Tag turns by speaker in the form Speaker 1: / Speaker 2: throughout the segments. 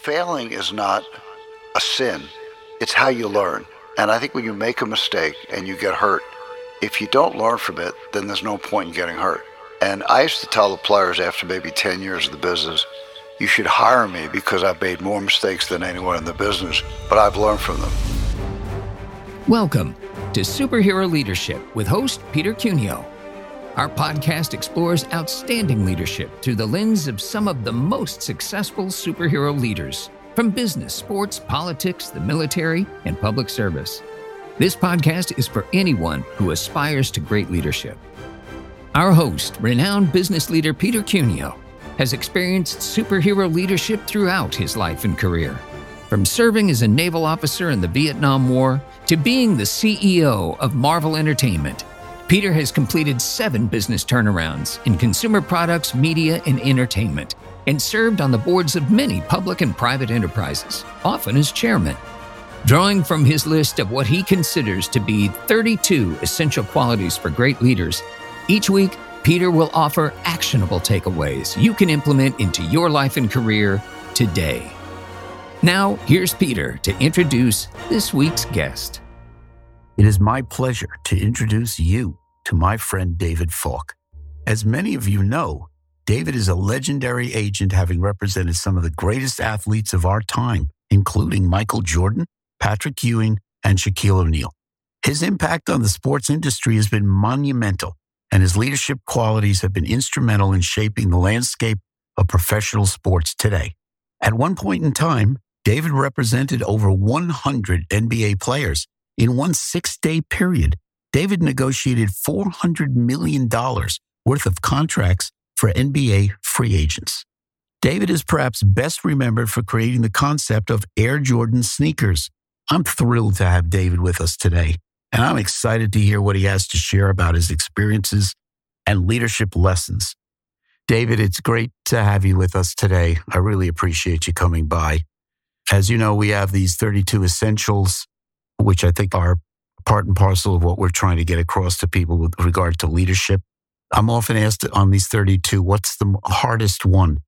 Speaker 1: failing is not a sin, it's how you learn. And I think when you make a mistake and you get hurt, if you don't learn from it, then there's no point in getting hurt. And I used to tell the players after maybe 10 years of the business, you should hire me because I've made more mistakes than anyone in the business, but I've learned from them.
Speaker 2: Welcome to Superhero Leadership with host Peter Cuneo. Our podcast explores outstanding leadership through the lens of some of the most successful superhero leaders from business, sports, politics, the military, and public service. This podcast is for anyone who aspires to great leadership. Our host, renowned business leader Peter Cuneo, has experienced superhero leadership throughout his life and career. From serving as a naval officer in the Vietnam War to being the CEO of Marvel Entertainment, Peter has completed seven business turnarounds in consumer products, media, and entertainment, and served on the boards of many public and private enterprises, often as chairman. Drawing from his list of what he considers to be 32 essential qualities for great leaders, each week, Peter will offer actionable takeaways you can implement into your life and career today. Now, here's Peter to introduce this week's guest.
Speaker 3: It is my pleasure to introduce you to my friend David Falk. As many of you know, David is a legendary agent having represented some of the greatest athletes of our time, including Michael Jordan, Patrick Ewing, and Shaquille O'Neal. His impact on the sports industry has been monumental, and his leadership qualities have been instrumental in shaping the landscape of professional sports today. At one point in time, David represented over 100 NBA players. In one six day period, David negotiated $400 million worth of contracts for NBA free agents. David is perhaps best remembered for creating the concept of Air Jordan sneakers. I'm thrilled to have David with us today, and I'm excited to hear what he has to share about his experiences and leadership lessons. David, it's great to have you with us today. I really appreciate you coming by. As you know, we have these 32 essentials, which I think are part and parcel of what we're trying to get across to people with regard to leadership. I'm often asked on these 32, what's the hardest one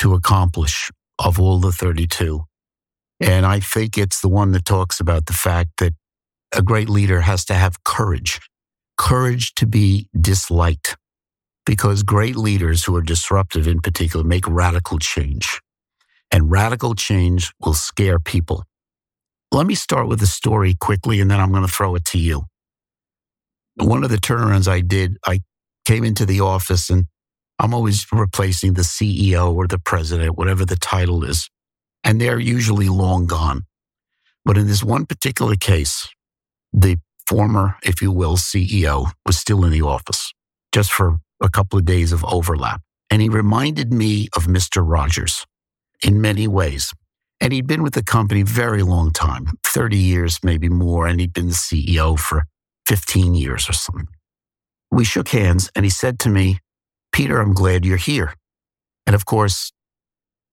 Speaker 3: to accomplish of all the 32? And I think it's the one that talks about the fact that a great leader has to have courage, courage to be disliked, because great leaders who are disruptive in particular make radical change and radical change will scare people. Let me start with a story quickly and then I'm going to throw it to you. One of the turnarounds I did, I came into the office and I'm always replacing the CEO or the president, whatever the title is, and they're usually long gone. But in this one particular case, the former, if you will, CEO was still in the office just for a couple of days of overlap. And he reminded me of Mr. Rogers in many ways. And he'd been with the company a very long time 30 years, maybe more. And he'd been the CEO for 15 years or something. We shook hands and he said to me, Peter, I'm glad you're here. And of course,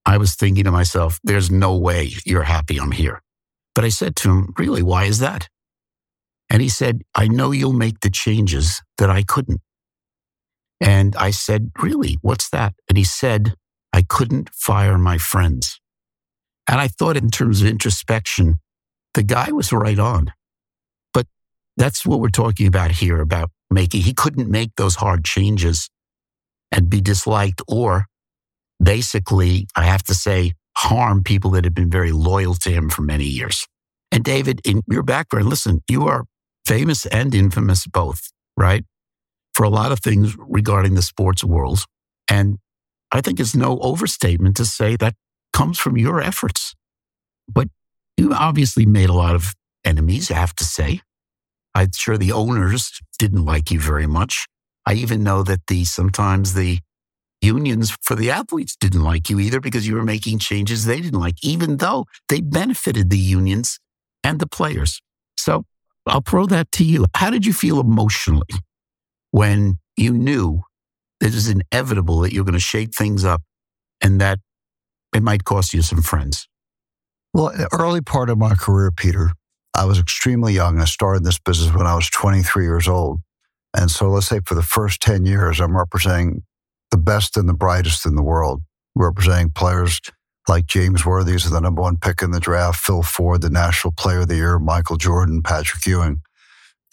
Speaker 3: I was thinking to myself, there's no way you're happy I'm here. But I said to him, really, why is that? And he said, I know you'll make the changes that I couldn't. And I said, really, what's that? And he said, I couldn't fire my friends. And I thought, in terms of introspection, the guy was right on. But that's what we're talking about here about making, he couldn't make those hard changes and be disliked or basically, I have to say, harm people that have been very loyal to him for many years. And David, in your background, listen, you are famous and infamous both, right? For a lot of things regarding the sports world. And I think it's no overstatement to say that comes from your efforts. But you obviously made a lot of enemies, I have to say. I'm sure the owners didn't like you very much. I even know that the sometimes the unions for the athletes didn't like you either because you were making changes they didn't like, even though they benefited the unions and the players. So I'll throw that to you. How did you feel emotionally when you knew it was inevitable that you're going to shake things up and that it might cost you some friends?
Speaker 1: Well, early part of my career, Peter, I was extremely young. I started this business when I was 23 years old. And so let's say for the first 10 years, I'm representing the best and the brightest in the world, representing players like James Worthy's the number one pick in the draft, Phil Ford, the National Player of the Year, Michael Jordan, Patrick Ewing.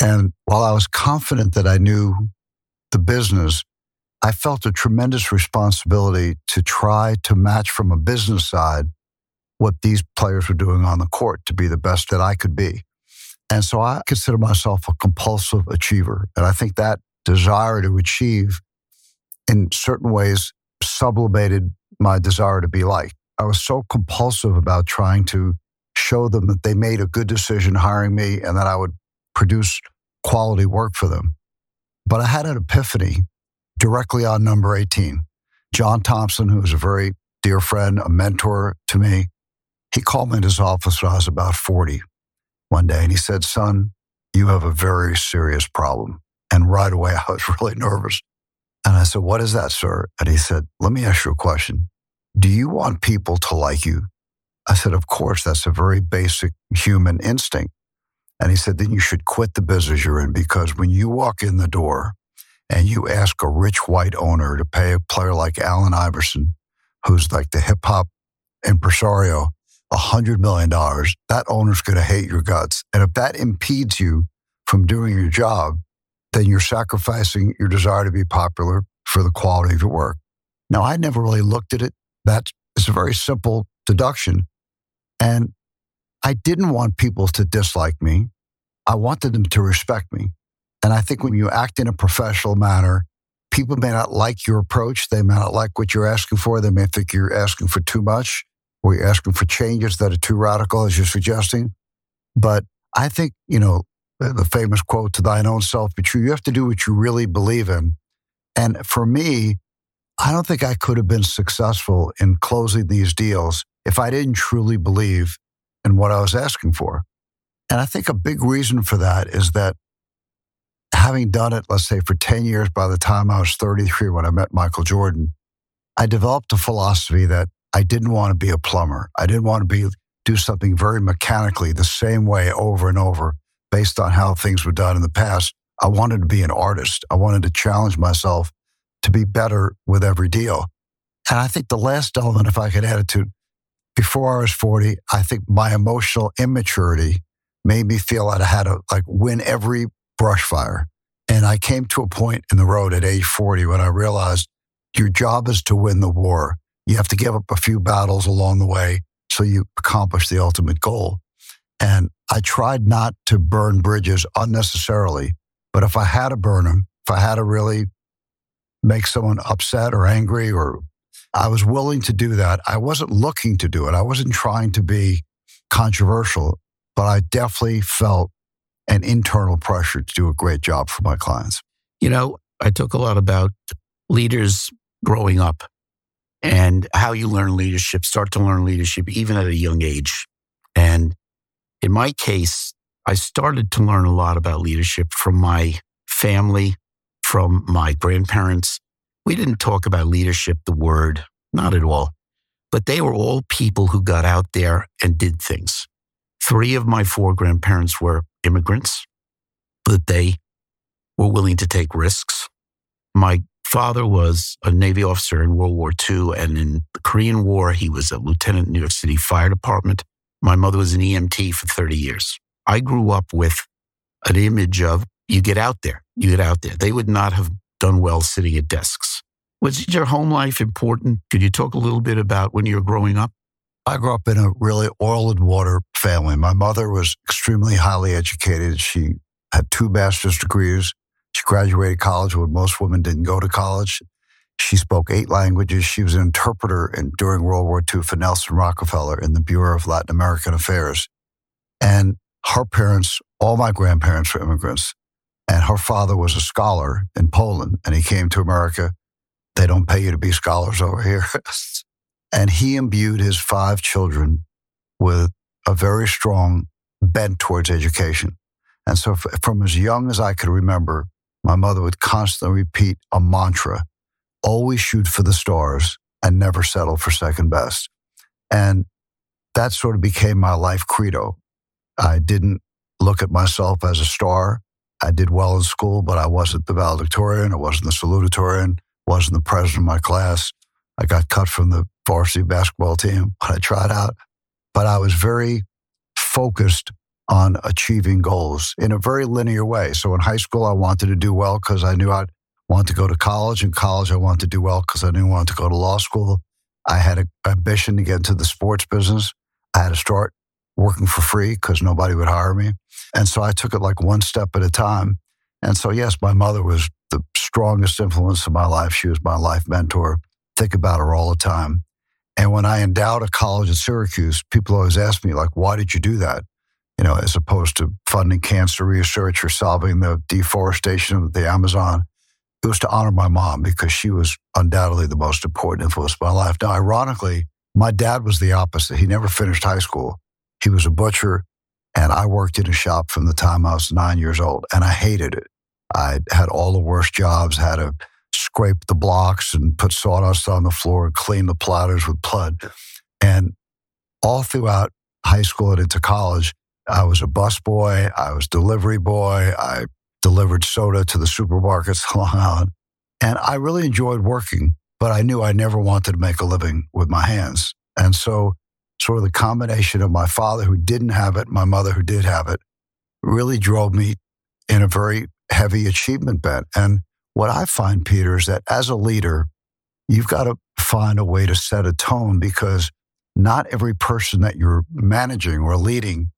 Speaker 1: And while I was confident that I knew the business, I felt a tremendous responsibility to try to match from a business side what these players were doing on the court to be the best that I could be. And so I consider myself a compulsive achiever. And I think that desire to achieve in certain ways sublimated my desire to be liked. I was so compulsive about trying to show them that they made a good decision hiring me and that I would produce quality work for them. But I had an epiphany directly on number 18. John Thompson, who was a very dear friend, a mentor to me, he called me in his office when I was about 40 one day and he said, Son, you have a very serious problem. And right away, I was really nervous. And I said, What is that, sir? And he said, Let me ask you a question. Do you want people to like you? I said, Of course, that's a very basic human instinct. And he said, Then you should quit the business you're in because when you walk in the door and you ask a rich white owner to pay a player like Allen Iverson, who's like the hip hop impresario, $100 million, that owner's going to hate your guts. And if that impedes you from doing your job, then you're sacrificing your desire to be popular for the quality of your work. Now, I never really looked at it. That is a very simple deduction. And I didn't want people to dislike me. I wanted them to respect me. And I think when you act in a professional manner, people may not like your approach. They may not like what you're asking for. They may think you're asking for too much or you're asking for changes that are too radical, as you're suggesting. But I think, you know, the famous quote, to thine own self be true, you have to do what you really believe in. And for me, I don't think I could have been successful in closing these deals if I didn't truly believe in what I was asking for. And I think a big reason for that is that having done it, let's say for 10 years, by the time I was 33 when I met Michael Jordan, I developed a philosophy that I didn't want to be a plumber. I didn't want to be do something very mechanically the same way over and over based on how things were done in the past. I wanted to be an artist. I wanted to challenge myself to be better with every deal. And I think the last element, if I could add it to before I was 40, I think my emotional immaturity made me feel that I had to like win every brush fire. And I came to a point in the road at age 40 when I realized your job is to win the war. You have to give up a few battles along the way so you accomplish the ultimate goal. And I tried not to burn bridges unnecessarily. But if I had to burn them, if I had to really make someone upset or angry, or I was willing to do that, I wasn't looking to do it. I wasn't trying to be controversial, but I definitely felt an internal pressure to do a great job for my clients.
Speaker 3: You know, I talk a lot about leaders growing up and how you learn leadership, start to learn leadership even at a young age. And in my case, I started to learn a lot about leadership from my family, from my grandparents. We didn't talk about leadership, the word, not at all. But they were all people who got out there and did things. Three of my four grandparents were immigrants, but they were willing to take risks. My father was a Navy officer in World War II, and in the Korean War, he was a lieutenant in New York City Fire Department. My mother was an EMT for 30 years. I grew up with an image of you get out there, you get out there. They would not have done well sitting at desks. Was your home life important? Could you talk a little bit about when you were growing up?
Speaker 1: I grew up in a really oil and water family. My mother was extremely highly educated. She had two master's degrees. She graduated college when most women didn't go to college. She spoke eight languages. She was an interpreter in, during World War II for Nelson Rockefeller in the Bureau of Latin American Affairs. And her parents, all my grandparents were immigrants. And her father was a scholar in Poland, and he came to America. They don't pay you to be scholars over here. and he imbued his five children with a very strong bent towards education. And so, from as young as I could remember, my mother would constantly repeat a mantra always shoot for the stars and never settle for second best. And that sort of became my life credo. I didn't look at myself as a star. I did well in school, but I wasn't the valedictorian. I wasn't the salutatorian. wasn't the president of my class. I got cut from the varsity basketball team when I tried out, but I was very focused on achieving goals in a very linear way. So in high school, I wanted to do well because I knew I'd want to go to college. In college, I wanted to do well because I knew I wanted to go to law school. I had an ambition to get into the sports business. I had to start working for free because nobody would hire me. And so I took it like one step at a time. And so, yes, my mother was the strongest influence in my life. She was my life mentor. Think about her all the time. And when I endowed a college at Syracuse, people always ask me, like, why did you do that? You know, as opposed to funding cancer research or solving the deforestation of the Amazon. It was to honor my mom because she was undoubtedly the most important influence in my life. Now, ironically, my dad was the opposite. He never finished high school. He was a butcher, and I worked in a shop from the time I was nine years old, and I hated it. I had all the worst jobs, had to scrape the blocks and put sawdust on the floor and clean the platters with blood. And all throughout high school and into college, I was a busboy, I was delivery boy, I delivered soda to the supermarkets in Long Island. And I really enjoyed working, but I knew I never wanted to make a living with my hands. And so, sort of the combination of my father who didn't have it, my mother who did have it, really drove me in a very heavy achievement bent. And what I find, Peter, is that as a leader, you've got to find a way to set a tone because not every person that you're managing or leading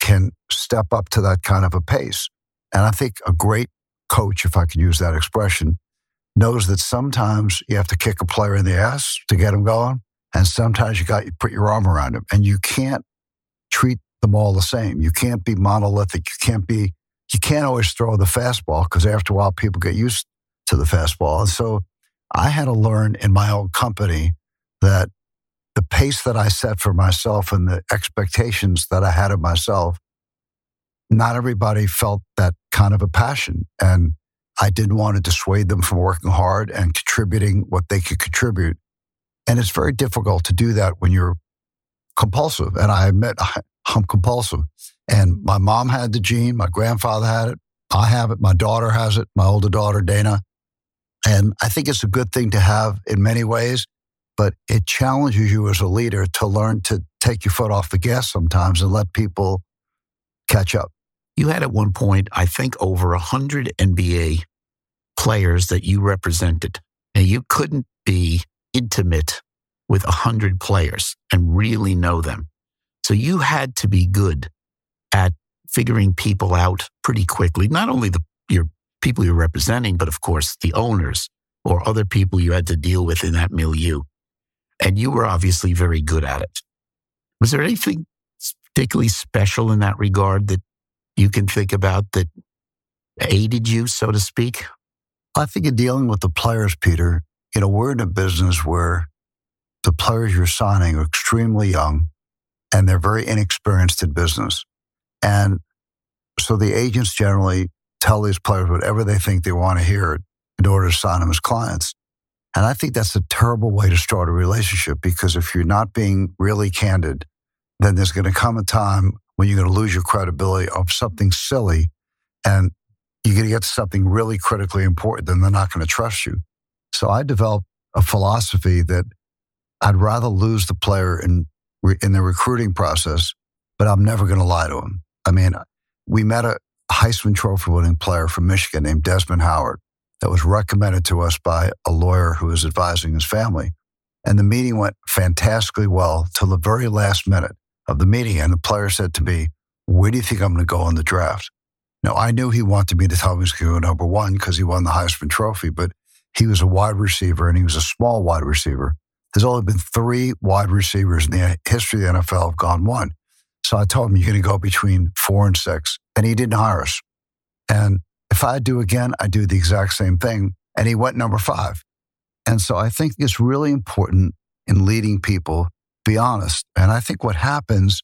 Speaker 1: can step up to that kind of a pace. And I think a great coach, if I can use that expression, knows that sometimes you have to kick a player in the ass to get him going. And sometimes you got to put your arm around him. And you can't treat them all the same. You can't be monolithic. You can't be, you can't always throw the fastball because after a while people get used to the fastball. And so I had to learn in my own company that the pace that I set for myself and the expectations that I had of myself, not everybody felt that kind of a passion. And I didn't want to dissuade them from working hard and contributing what they could contribute. And it's very difficult to do that when you're compulsive. And I admit I'm compulsive. And my mom had the gene, my grandfather had it, I have it, my daughter has it, my older daughter, Dana. And I think it's a good thing to have in many ways, but it challenges you as a leader to learn to take your foot off the gas sometimes and let people catch up.
Speaker 3: You had at one point, I think, over 100 NBA players that you represented, and you couldn't be intimate with 100 players and really know them. So you had to be good at figuring people out pretty quickly, not only the, your people you're representing, but of course the owners or other people you had to deal with in that milieu. And you were obviously very good at it. Was there anything particularly special in that regard that you can think about that aided you, so to speak?
Speaker 1: I think in dealing with the players, Peter, you know, we're in a business where the players you're signing are extremely young and they're very inexperienced in business. And so the agents generally tell these players whatever they think they want to hear in order to sign them as clients. And I think that's a terrible way to start a relationship because if you're not being really candid, then there's going to come a time when you're going to lose your credibility of something silly and you're going to get to something really critically important, then they're not going to trust you. So I developed a philosophy that I'd rather lose the player in, in the recruiting process, but I'm never going to lie to him. I mean, we met a, Heisman Trophy winning player from Michigan named Desmond Howard that was recommended to us by a lawyer who was advising his family. And the meeting went fantastically well till the very last minute of the meeting. And the player said to me, Where do you think I'm going to go in the draft? Now, I knew he wanted me to tell him he was going to go number one because he won the Heisman Trophy, but he was a wide receiver and he was a small wide receiver. There's only been three wide receivers in the history of the NFL have gone one. So I told him, You're going to go between four and six and he didn't hire us. And if I do again, I do the exact same thing. And he went number five. And so I think it's really important in leading people, be honest. And I think what happens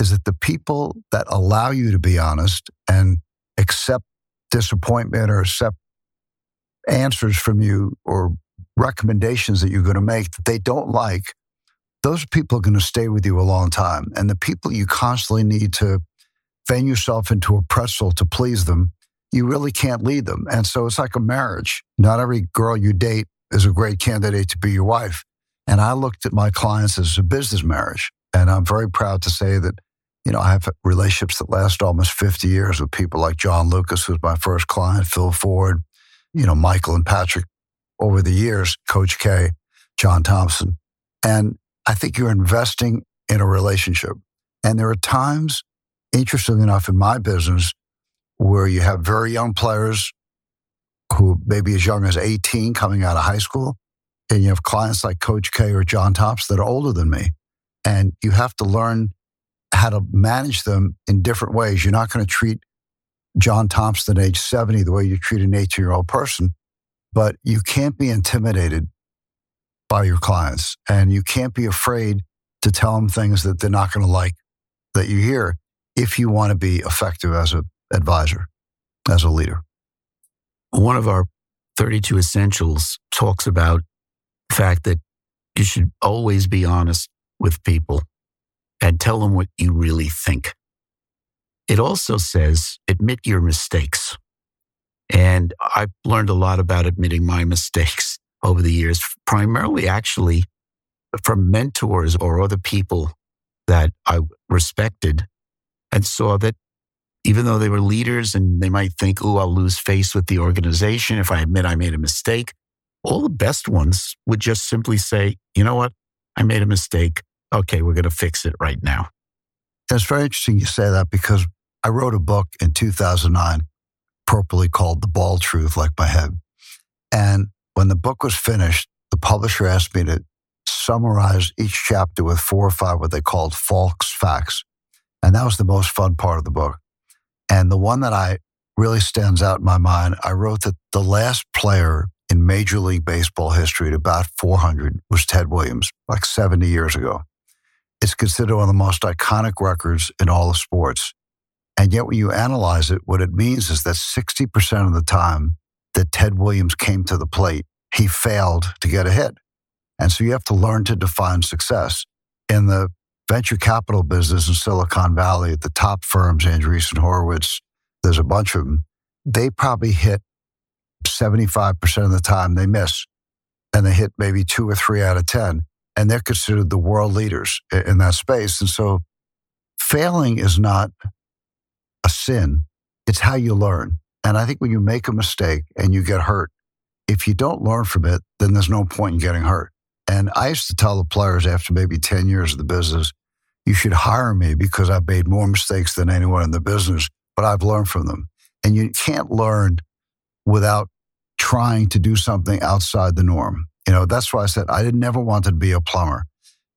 Speaker 1: is that the people that allow you to be honest and accept disappointment or accept answers from you or recommendations that you're going to make that they don't like, those people are going to stay with you a long time. And the people you constantly need to fan yourself into a pretzel to please them, you really can't lead them. And so it's like a marriage. Not every girl you date is a great candidate to be your wife. And I looked at my clients as a business marriage. And I'm very proud to say that, you know, I have relationships that last almost 50 years with people like John Lucas, who's my first client, Phil Ford, you know, Michael and Patrick over the years, Coach K, John Thompson. And I think you're investing in a relationship. And there are times, interestingly enough, in my business, where you have very young players who maybe as young as 18 coming out of high school. And you have clients like Coach K or John Thompson that are older than me. And you have to learn how to manage them in different ways. You're not going to treat John Thompson at age 70 the way you treat an 18 year old person, but you can't be intimidated by your clients and you can't be afraid to tell them things that they're not going to like that you hear if you want to be effective as an advisor, as a leader.
Speaker 3: One of our 32 essentials talks about the fact that you should always be honest with people and tell them what you really think. It also says admit your mistakes. And I've learned a lot about admitting my mistakes over the years, primarily actually from mentors or other people that I respected and saw that even though they were leaders and they might think, oh, I'll lose face with the organization if I admit I made a mistake, all the best ones would just simply say, you know what? I made a mistake. Okay, we're going to fix it right now.
Speaker 1: That's very interesting you say that because I wrote a book in 2009, appropriately called The Bald Truth, like my head. And when the book was finished, the publisher asked me to summarize each chapter with four or five what they called false facts. And that was the most fun part of the book. And the one that I really stands out in my mind, I wrote that the last player in Major League Baseball history at about 400 was Ted Williams, like 70 years ago. It's considered one of the most iconic records in all of sports. And yet, when you analyze it, what it means is that 60% of the time that Ted Williams came to the plate, he failed to get a hit. And so you have to learn to define success. In the venture capital business in Silicon Valley, at the top firms, Andreessen Horowitz, there's a bunch of them, they probably hit 75% of the time they miss. And they hit maybe two or three out of 10. And they're considered the world leaders in that space. And so failing is not a sin, it's how you learn. And I think when you make a mistake and you get hurt, if you don't learn from it, then there's no point in getting hurt. And I used to tell the players after maybe 10 years of the business, you should hire me because I've made more mistakes than anyone in the business, but I've learned from them. And you can't learn without trying to do something outside the norm. You know, that's why I said I never wanted to be a plumber.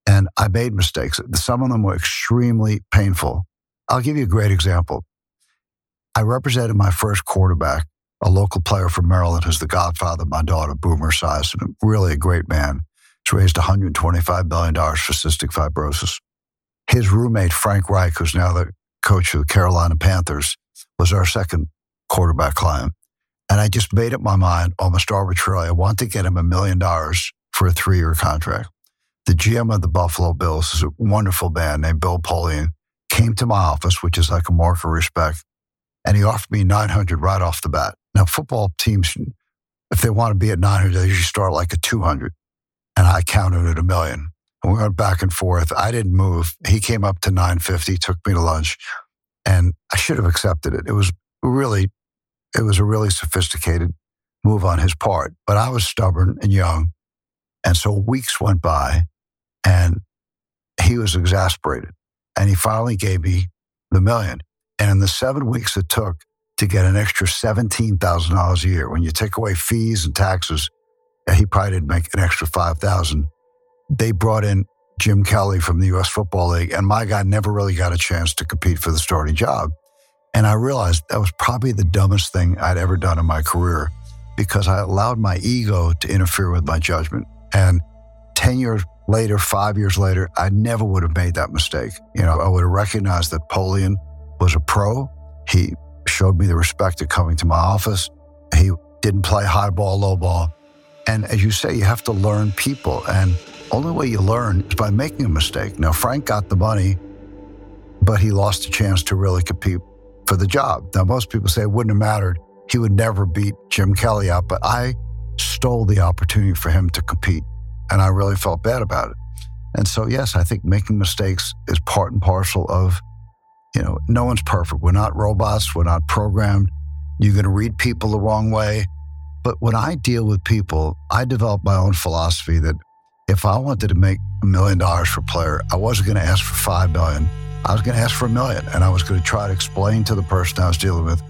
Speaker 1: And I made mistakes. Some of them were extremely painful. I'll give you a great example. I represented my first quarterback, a local player from Maryland who's the godfather of my daughter, Boomer Esiason, really a great man. Raised $125 million for cystic fibrosis. His roommate, Frank Reich, who's now the coach of the Carolina Panthers, was our second quarterback client. And I just made up my mind almost arbitrarily. I want to get him a million dollars for a three year contract. The GM of the Buffalo Bills is a wonderful man named Bill Polian, came to my office, which is like a mark of respect, and he offered me 900 right off the bat. Now, football teams, if they want to be at 900, they usually start like at 200. And I counted at a million. And we went back and forth. I didn't move. He came up to 950, took me to lunch, and I should have accepted it. It was really, it was a really sophisticated move on his part. But I was stubborn and young. And so weeks went by and he was exasperated. And he finally gave me the million. And in the seven weeks it took to get an extra $17,000 a year, when you take away fees and taxes, he probably didn't make an extra 5000 They brought in Jim Kelly from the U.S. Football League, and my guy never really got a chance to compete for the starting job. And I realized that was probably the dumbest thing I'd ever done in my career because I allowed my ego to interfere with my judgment. And 10 years later, five years later, I never would have made that mistake. You know, I would have recognized that Polian was a pro. He showed me the respect of coming to my office. He didn't play high ball, low ball. And as you say, you have to learn people. And only way you learn is by making a mistake. Now, Frank got the money, but he lost a chance to really compete for the job. Now, most people say it wouldn't have mattered. He would never beat Jim Kelly out, but I stole the opportunity for him to compete. and I really felt bad about it. And so, yes, I think making mistakes is part and parcel of, you know, no one's perfect. We're not robots. We're not programmed. You're going to read people the wrong way. But when I deal with people, I develop my own philosophy that if I wanted to make a million dollars for a player, I wasn't going to ask for five million. I was going to ask for a million. And I was going to try to explain to the person I was dealing with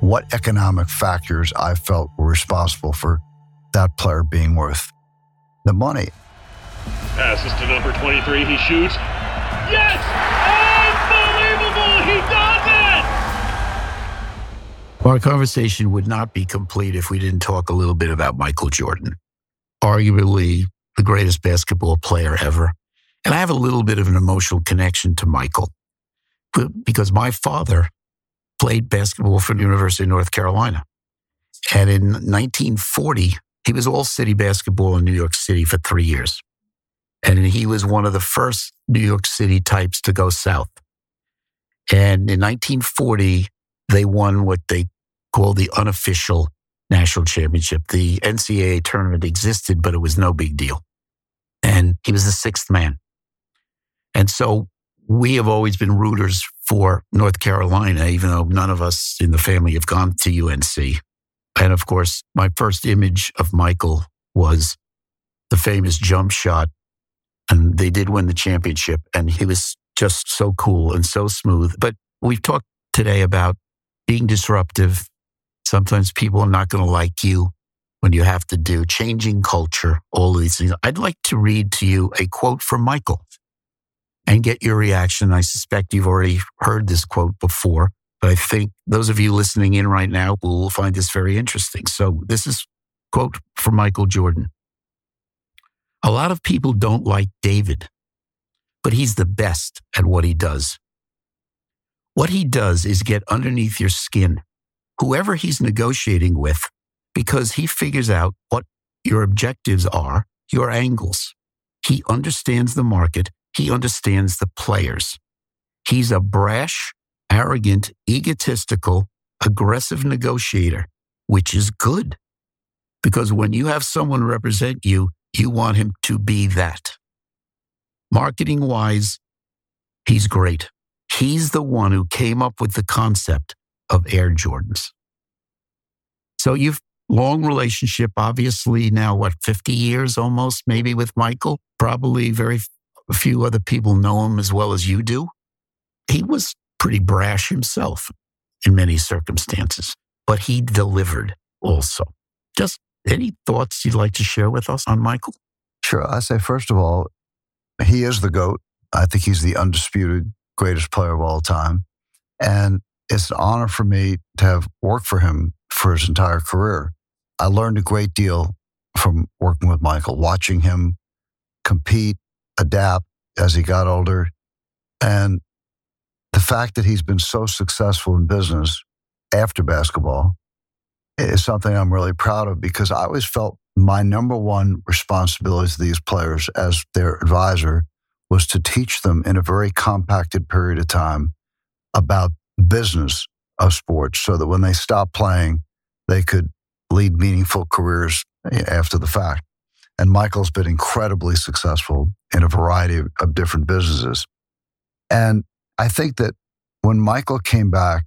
Speaker 1: what economic factors I felt were responsible for that player being worth the money.
Speaker 4: Passes to number 23. He shoots. Yes!
Speaker 3: Our conversation would not be complete if we didn't talk a little bit about Michael Jordan, arguably the greatest basketball player ever. And I have a little bit of an emotional connection to Michael because my father played basketball for the University of North Carolina. And in 1940, he was all city basketball in New York City for three years. And he was one of the first New York City types to go south. And in 1940, they won what they call the unofficial national championship. The NCAA tournament existed, but it was no big deal. And he was the sixth man. And so we have always been rooters for North Carolina, even though none of us in the family have gone to UNC. And of course, my first image of Michael was the famous jump shot. And they did win the championship. And he was just so cool and so smooth. But we've talked today about being disruptive. Sometimes people are not going to like you when you have to do changing culture, all these things. I'd like to read to you a quote from Michael and get your reaction. I suspect you've already heard this quote before. But I think those of you listening in right now will find this very interesting. So this is quote from Michael Jordan. A lot of people don't like David, but he's the best at what he does. What he does is get underneath your skin, whoever he's negotiating with, because he figures out what your objectives are, your angles. He understands the market. He understands the players. He's a brash, arrogant, egotistical, aggressive negotiator, which is good. Because when you have someone represent you, you want him to be that. Marketing wise, he's great. He's the one who came up with the concept of Air Jordans. So you've long relationship, obviously now what, 50 years almost, maybe with Michael. Probably very few other people know him as well as you do. He was pretty brash himself in many circumstances, but he delivered also. Just any thoughts you'd like to share with us on Michael?
Speaker 1: Sure. I say, first of all, he is the GOAT. I think he's the undisputed greatest player of all time. And it's an honor for me to have worked for him for his entire career. I learned a great deal from working with Michael, watching him compete, adapt as he got older. And the fact that he's been so successful in business after basketball is something I'm really proud of because I always felt my number one responsibility to these players as their advisor was to teach them in a very compacted period of time about business of sports so that when they stopped playing, they could lead meaningful careers after the fact. And Michael's been incredibly successful in a variety of, of different businesses. And I think that when Michael came back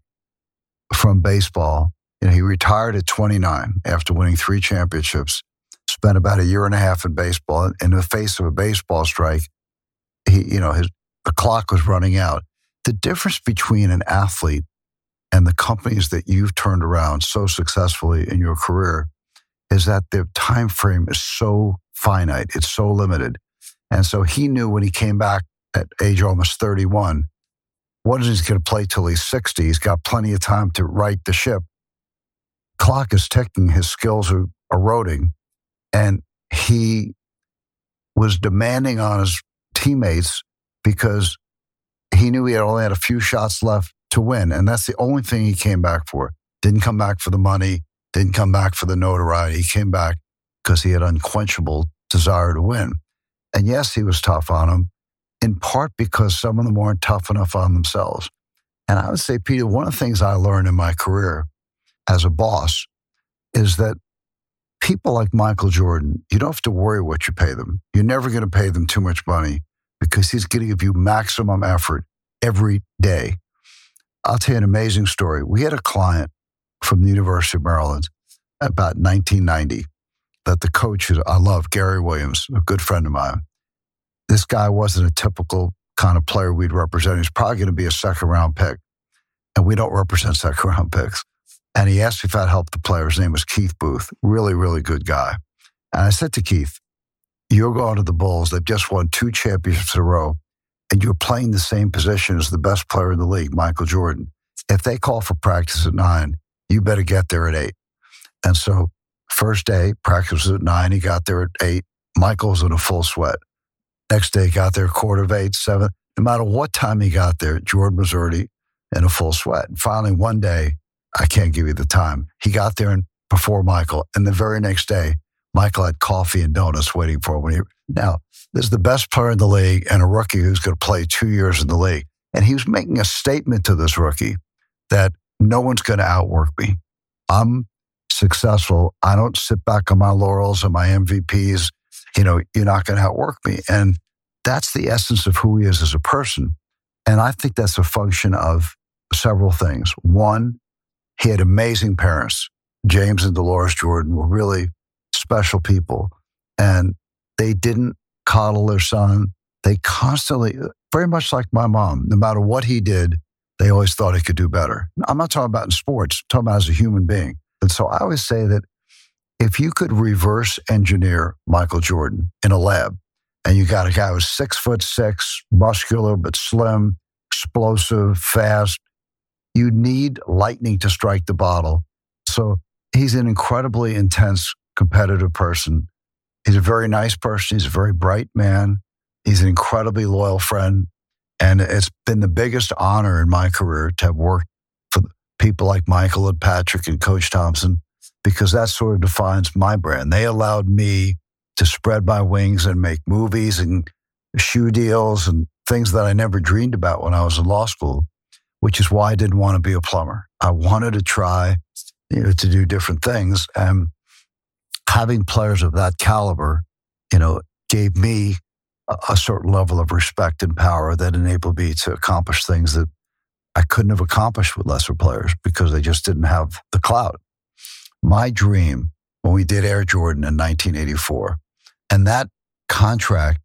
Speaker 1: from baseball, you know, he retired at 29 after winning three championships, spent about a year and a half in baseball. In the face of a baseball strike, he, you know, his the clock was running out. The difference between an athlete and the companies that you've turned around so successfully in your career is that their time frame is so finite, it's so limited. And so he knew when he came back at age almost 31 what is he going to play till he's 60? He's got plenty of time to right the ship. Clock is ticking, his skills are eroding, and he was demanding on his teammates because he knew he had only had a few shots left to win. And that's the only thing he came back for. Didn't come back for the money, didn't come back for the notoriety. He came back because he had unquenchable desire to win. And yes, he was tough on him, in part because some of them weren't tough enough on themselves. And I would say, Peter, one of the things I learned in my career as a boss is that people like Michael Jordan, you don't have to worry what you pay them. You're never going to pay them too much money because he's going to give you maximum effort every day. I'll tell you an amazing story. We had a client from the University of Maryland about 1990 that the coach I love, Gary Williams, a good friend of mine. This guy wasn't a typical kind of player we'd represent. He's probably going to be a second round pick. And we don't represent second round picks. And he asked me if I'd help the player. His name was Keith Booth, really, really good guy. And I said to Keith, You're going to the Bulls. They've just won two championships in a row, and you're playing the same position as the best player in the league, Michael Jordan. If they call for practice at nine, you better get there at eight. And so, first day, practice was at nine. He got there at eight. Michael was in a full sweat. Next day, got there quarter of eight, seven. No matter what time he got there, Jordan was already in a full sweat. And finally, one day, I can't give you the time. He got there and before Michael, and the very next day, Michael had coffee and donuts waiting for him. When he, now, this is the best player in the league and a rookie who's going to play two years in the league. And he was making a statement to this rookie that no one's going to outwork me. I'm successful. I don't sit back on my laurels and my MVPs. You know, you're not going to outwork me. And that's the essence of who he is as a person. And I think that's a function of several things. One, he had amazing parents. James and Dolores Jordan were really special people. And they didn't coddle their son. They constantly, very much like my mom, no matter what he did, they always thought he could do better. I'm not talking about in sports, I'm talking about as a human being. And so I always say that if you could reverse engineer Michael Jordan in a lab, and you got a guy who's six foot six, muscular but slim, explosive, fast, you need lightning to strike the bottle. So he's an incredibly intense, competitive person. He's a very nice person. He's a very bright man. He's an incredibly loyal friend. And it's been the biggest honor in my career to have worked for people like Michael and Patrick and Coach Thompson, because that sort of defines my brand. They allowed me to spread my wings and make movies and shoe deals and things that I never dreamed about when I was in law school which is why I didn't want to be a plumber. I wanted to try you know, to do different things. And having players of that caliber, you know, gave me a, a certain level of respect and power that enabled me to accomplish things that I couldn't have accomplished with lesser players because they just didn't have the clout. My dream when we did Air Jordan in 1984, and that contract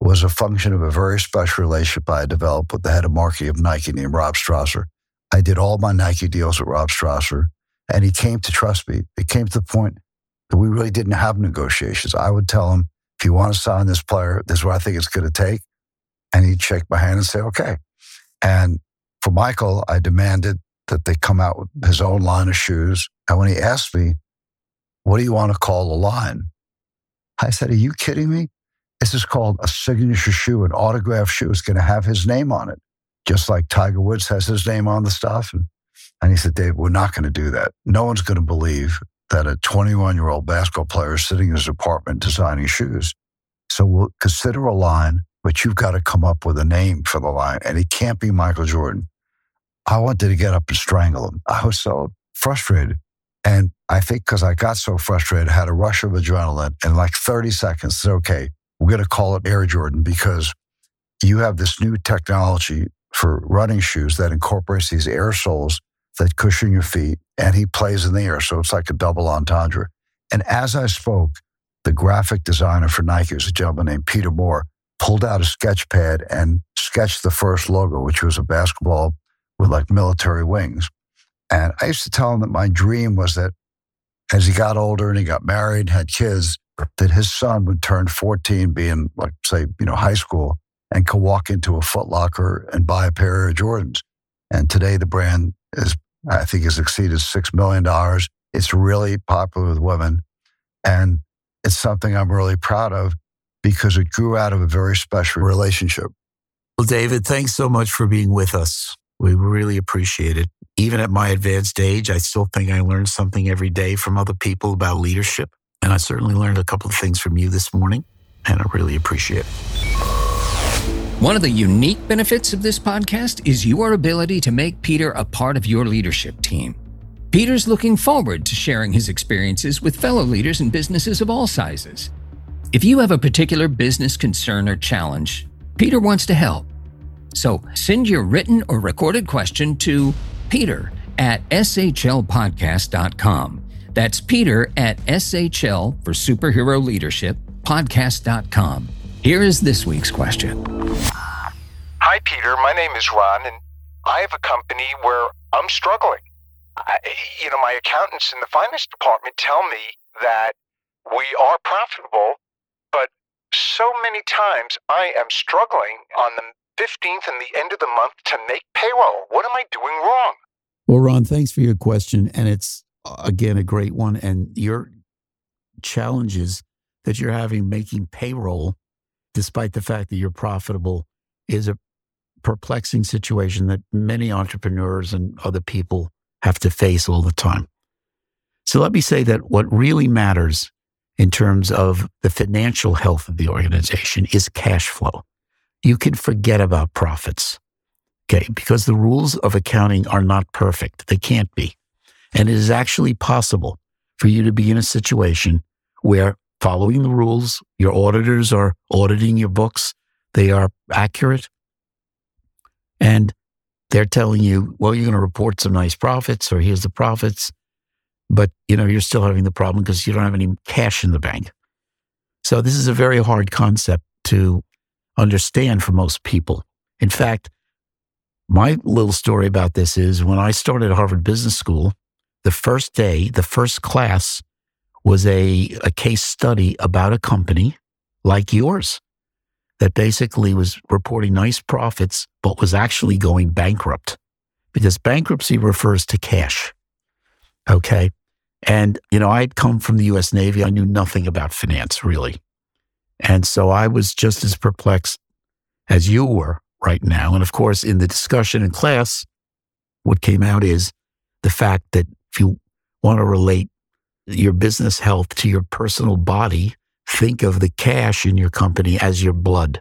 Speaker 1: was a function of a very special relationship I developed with the head of marketing of Nike named Rob Strasser. I did all my Nike deals with Rob Strasser, and he came to trust me. It came to the point we really didn't have negotiations. I would tell him, if you want to sign this player, this is what I think it's going to take. And he'd shake my hand and say, okay. And for Michael, I demanded that they come out with his own line of shoes. And when he asked me, what do you want to call the line? I said, are you kidding me? This is called a signature shoe, an autograph shoe. It's going to have his name on it, just like Tiger Woods has his name on the stuff. And, and he said, Dave, we're not going to do that. No one's going to believe that a 21 year old basketball player is sitting in his apartment designing shoes. So we'll consider a line, but you've got to come up with a name for the line. And it can't be Michael Jordan. I wanted to get up and strangle him. I was so frustrated. And I think because I got so frustrated, I had a rush of adrenaline. In like 30 seconds, said, okay, we're going to call it Air Jordan because you have this new technology for running shoes that incorporates these air soles that cushion your feet, and he plays in the air. So it's like a double entendre. And as I spoke, the graphic designer for Nike was a gentleman named Peter Moore, pulled out a sketch pad and sketched the first logo, which was a basketball with like military wings. And I used to tell him that my dream was that as he got older and he got married, had kids, that his son would turn 14, be in, like, say, you know, high school, and could walk into a Foot Locker and buy a pair of Jordans. And today the brand is, I think, has exceeded $6 million. It's really popular with women. And it's something I'm really proud of because it grew out of a very special relationship.
Speaker 3: Well, David, thanks so much for being with us. We really appreciate it. Even at my advanced age, I still think I learn something every day from other people about leadership. And I certainly learned a couple of things from you this morning, and I really appreciate it.
Speaker 2: One of the unique benefits of this podcast is your ability to make Peter a part of your leadership team. Peter's looking forward to sharing his experiences with fellow leaders in businesses of all sizes. If you have a particular business concern or challenge, Peter wants to help. So send your written or recorded question to peter at shlpodcast.com. That's Peter at SHL for Superhero Leadership podcast.com. Here is this week's question.
Speaker 5: Hi, Peter. My name is Ron, and I have a company where I'm struggling. I, you know, my accountants in the finance department tell me that we are profitable, but so many times I am struggling on the 15th and the end of the month to make payroll. What am I doing wrong?
Speaker 3: Well, Ron, thanks for your question. And it's, uh, again, a great one. And your challenges that you're having making payroll, despite the fact that you're profitable, is a perplexing situation that many entrepreneurs and other people have to face all the time. So let me say that what really matters in terms of the financial health of the organization is cash flow. You can forget about profits, okay, because the rules of accounting are not perfect. They can't be. And it is actually possible for you to be in a situation where following the rules, your auditors are auditing your books, they are accurate, and they're telling you, well, you're going to report some nice profits, or here's the profits. But, you know, you're still having the problem because you don't have any cash in the bank. So this is a very hard concept to understand for most people. In fact, my little story about this is when I started Harvard Business School, the first day, the first class was a, a case study about a company like yours that basically was reporting nice profits, but was actually going bankrupt because bankruptcy refers to cash. Okay. And, you know, I'd come from the US Navy. I knew nothing about finance really. And so I was just as perplexed as you were right now. And of course, in the discussion in class, what came out is the fact that if you want to relate your business health to your personal body, think of the cash in your company as your blood.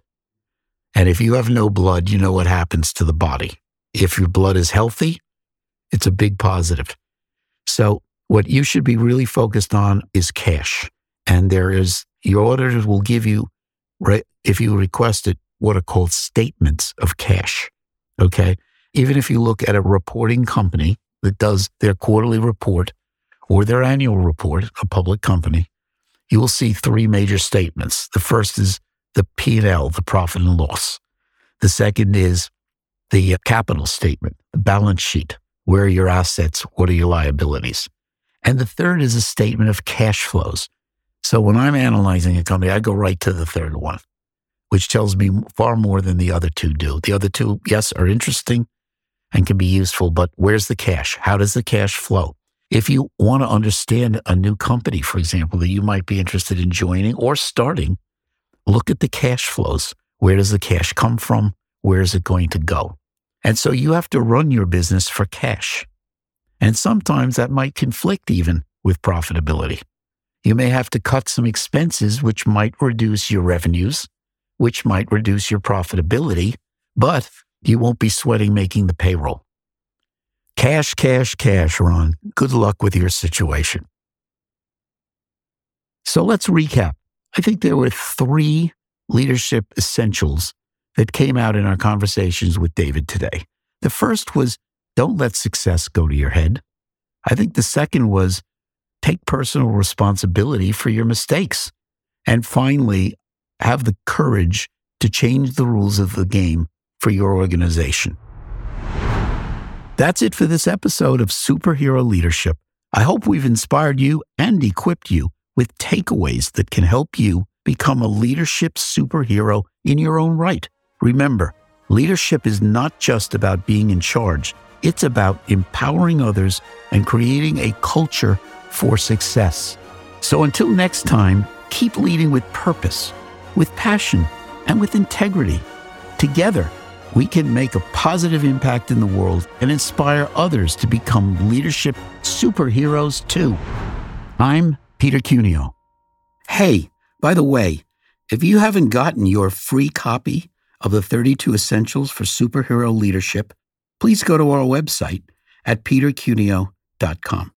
Speaker 3: And if you have no blood, you know what happens to the body. If your blood is healthy, it's a big positive. So, what you should be really focused on is cash. And there is, your auditors will give you, if you request it, what are called statements of cash. Okay. Even if you look at a reporting company that does their quarterly report or their annual report, a public company, you will see three major statements. The first is the P&L, the profit and loss. The second is the uh, capital statement, the balance sheet. Where are your assets? What are your liabilities? And the third is a statement of cash flows. So when I'm analyzing a company, I go right to the third one, which tells me far more than the other two do. The other two, yes, are interesting and can be useful, but where's the cash? How does the cash flow? If you want to understand a new company, for example, that you might be interested in joining or starting, look at the cash flows. Where does the cash come from? Where is it going to go? And so you have to run your business for cash. And sometimes that might conflict even with profitability. You may have to cut some expenses, which might reduce your revenues, which might reduce your profitability, but you won't be sweating making the payroll. Cash, cash, cash, Ron. Good luck with your situation. So let's recap. I think there were three leadership essentials that came out in our conversations with David today. The first was don't let success go to your head. I think the second was take personal responsibility for your mistakes. And finally, have the courage to change the rules of the game for your organization. That's it for this episode of Superhero Leadership. I hope we've inspired you and equipped you with takeaways that can help you become a leadership superhero in your own right. Remember, leadership is not just about being in charge, it's about empowering others and creating a culture for success. So until next time, keep leading with purpose, with passion, and with integrity. Together, we can make a positive impact in the world and inspire others to become leadership superheroes too. I'm Peter Cuneo. Hey, by the way, if you haven't gotten your free copy of the 32 Essentials for Superhero Leadership, please go to our website at petercuneo.com.